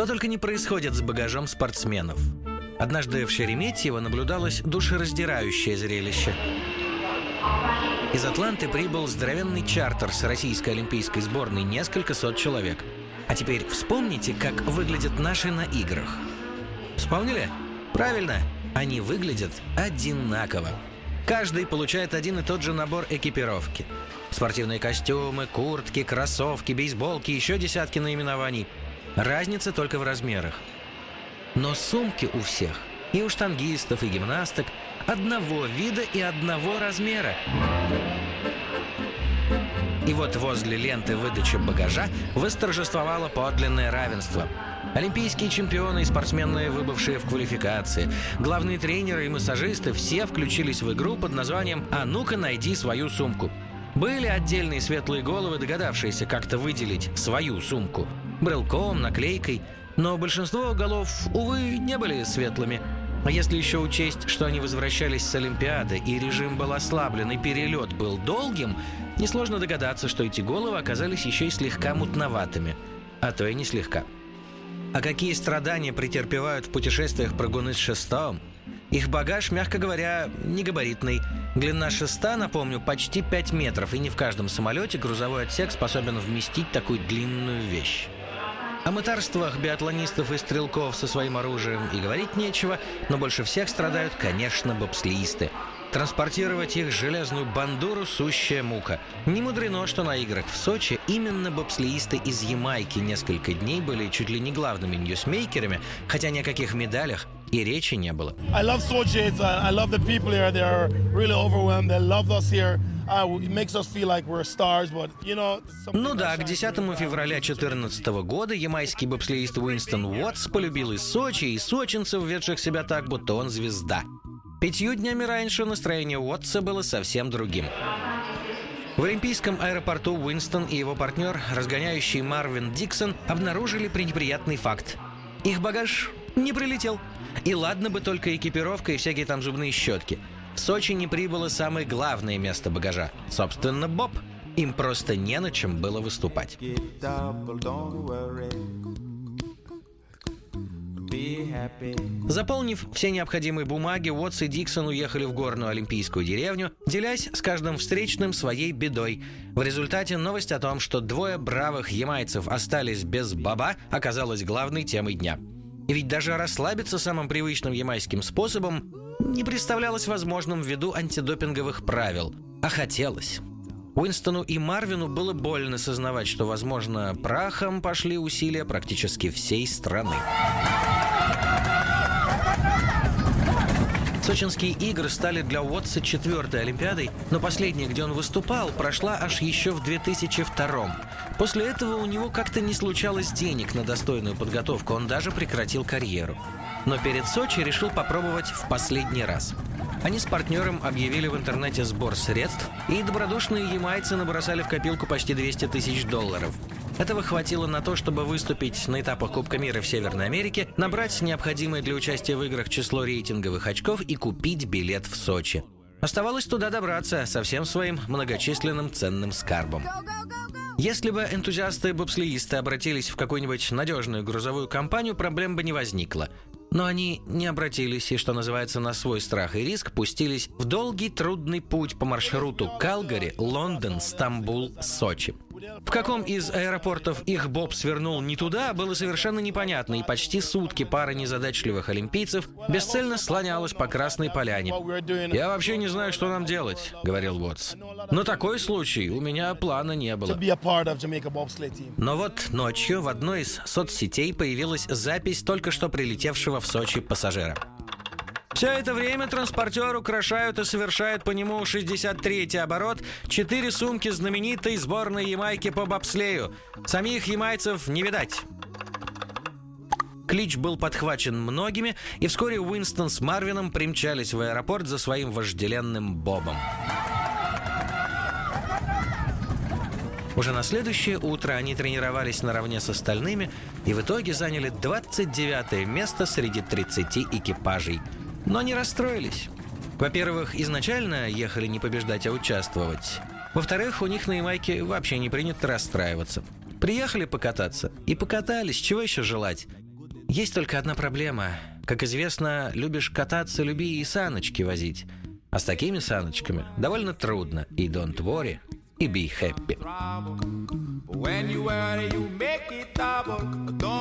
Что только не происходит с багажом спортсменов. Однажды в Шереметьево наблюдалось душераздирающее зрелище. Из Атланты прибыл здоровенный чартер с российской олимпийской сборной несколько сот человек. А теперь вспомните, как выглядят наши на играх. Вспомнили? Правильно, они выглядят одинаково. Каждый получает один и тот же набор экипировки. Спортивные костюмы, куртки, кроссовки, бейсболки, еще десятки наименований. Разница только в размерах. Но сумки у всех, и у штангистов, и гимнасток, одного вида и одного размера. И вот возле ленты выдачи багажа восторжествовало подлинное равенство – Олимпийские чемпионы и спортсмены, выбывшие в квалификации, главные тренеры и массажисты все включились в игру под названием «А ну-ка найди свою сумку». Были отдельные светлые головы, догадавшиеся как-то выделить свою сумку. Брелком, наклейкой. Но большинство голов, увы, не были светлыми. А если еще учесть, что они возвращались с Олимпиады, и режим был ослаблен, и перелет был долгим, несложно догадаться, что эти головы оказались еще и слегка мутноватыми. А то и не слегка. А какие страдания претерпевают в путешествиях прыгуны с шестом? Их багаж, мягко говоря, не габаритный. Длина шеста, напомню, почти 5 метров, и не в каждом самолете грузовой отсек способен вместить такую длинную вещь. О мытарствах биатлонистов и стрелков со своим оружием и говорить нечего, но больше всех страдают, конечно, бобслеисты – Транспортировать их железную бандуру – сущая мука. Не мудрено, что на играх в Сочи именно бобслеисты из Ямайки несколько дней были чуть ли не главными ньюсмейкерами, хотя ни о каких медалях и речи не было. Ну да, к 10 февраля 2014 года ямайский бобслеист Уинстон Уотс полюбил и Сочи, и сочинцев, ведших себя так, будто он звезда. Пятью днями раньше настроение Уотса было совсем другим. В Олимпийском аэропорту Уинстон и его партнер, разгоняющий Марвин Диксон, обнаружили пренеприятный факт. Их багаж не прилетел. И ладно бы только экипировка и всякие там зубные щетки. В Сочи не прибыло самое главное место багажа. Собственно, Боб. Им просто не на чем было выступать. Заполнив все необходимые бумаги, Уотс и Диксон уехали в горную олимпийскую деревню, делясь с каждым встречным своей бедой. В результате новость о том, что двое бравых ямайцев остались без баба, оказалась главной темой дня. И ведь даже расслабиться самым привычным ямайским способом не представлялось возможным ввиду антидопинговых правил. А хотелось. Уинстону и Марвину было больно сознавать, что, возможно, прахом пошли усилия практически всей страны. Сочинские игры стали для Уотса четвертой Олимпиадой, но последняя, где он выступал, прошла аж еще в 2002 После этого у него как-то не случалось денег на достойную подготовку, он даже прекратил карьеру. Но перед Сочи решил попробовать в последний раз. Они с партнером объявили в интернете сбор средств, и добродушные ямайцы набросали в копилку почти 200 тысяч долларов – этого хватило на то, чтобы выступить на этапах Кубка мира в Северной Америке, набрать необходимое для участия в играх число рейтинговых очков и купить билет в Сочи. Оставалось туда добраться со всем своим многочисленным ценным скарбом. Если бы энтузиасты-бобслеисты обратились в какую-нибудь надежную грузовую компанию, проблем бы не возникло. Но они не обратились и, что называется, на свой страх и риск пустились в долгий трудный путь по маршруту Калгари, Лондон, Стамбул, Сочи. В каком из аэропортов их Боб свернул не туда, было совершенно непонятно, и почти сутки пара незадачливых олимпийцев бесцельно слонялась по Красной Поляне. «Я вообще не знаю, что нам делать», — говорил Уотс. «Но такой случай у меня плана не было». Но вот ночью в одной из соцсетей появилась запись только что прилетевшего в Сочи пассажира. Все это время транспортер украшают и совершает по нему 63-й оборот четыре сумки знаменитой сборной Ямайки по бобслею. Самих ямайцев не видать. Клич был подхвачен многими, и вскоре Уинстон с Марвином примчались в аэропорт за своим вожделенным Бобом. Уже на следующее утро они тренировались наравне с остальными и в итоге заняли 29 место среди 30 экипажей – но не расстроились. Во-первых, изначально ехали не побеждать, а участвовать. Во-вторых, у них на Ямайке вообще не принято расстраиваться. Приехали покататься и покатались, чего еще желать? Есть только одна проблема. Как известно, любишь кататься, люби и саночки возить. А с такими саночками довольно трудно. И don't worry, и be happy. When you worry, you make it double. Don't.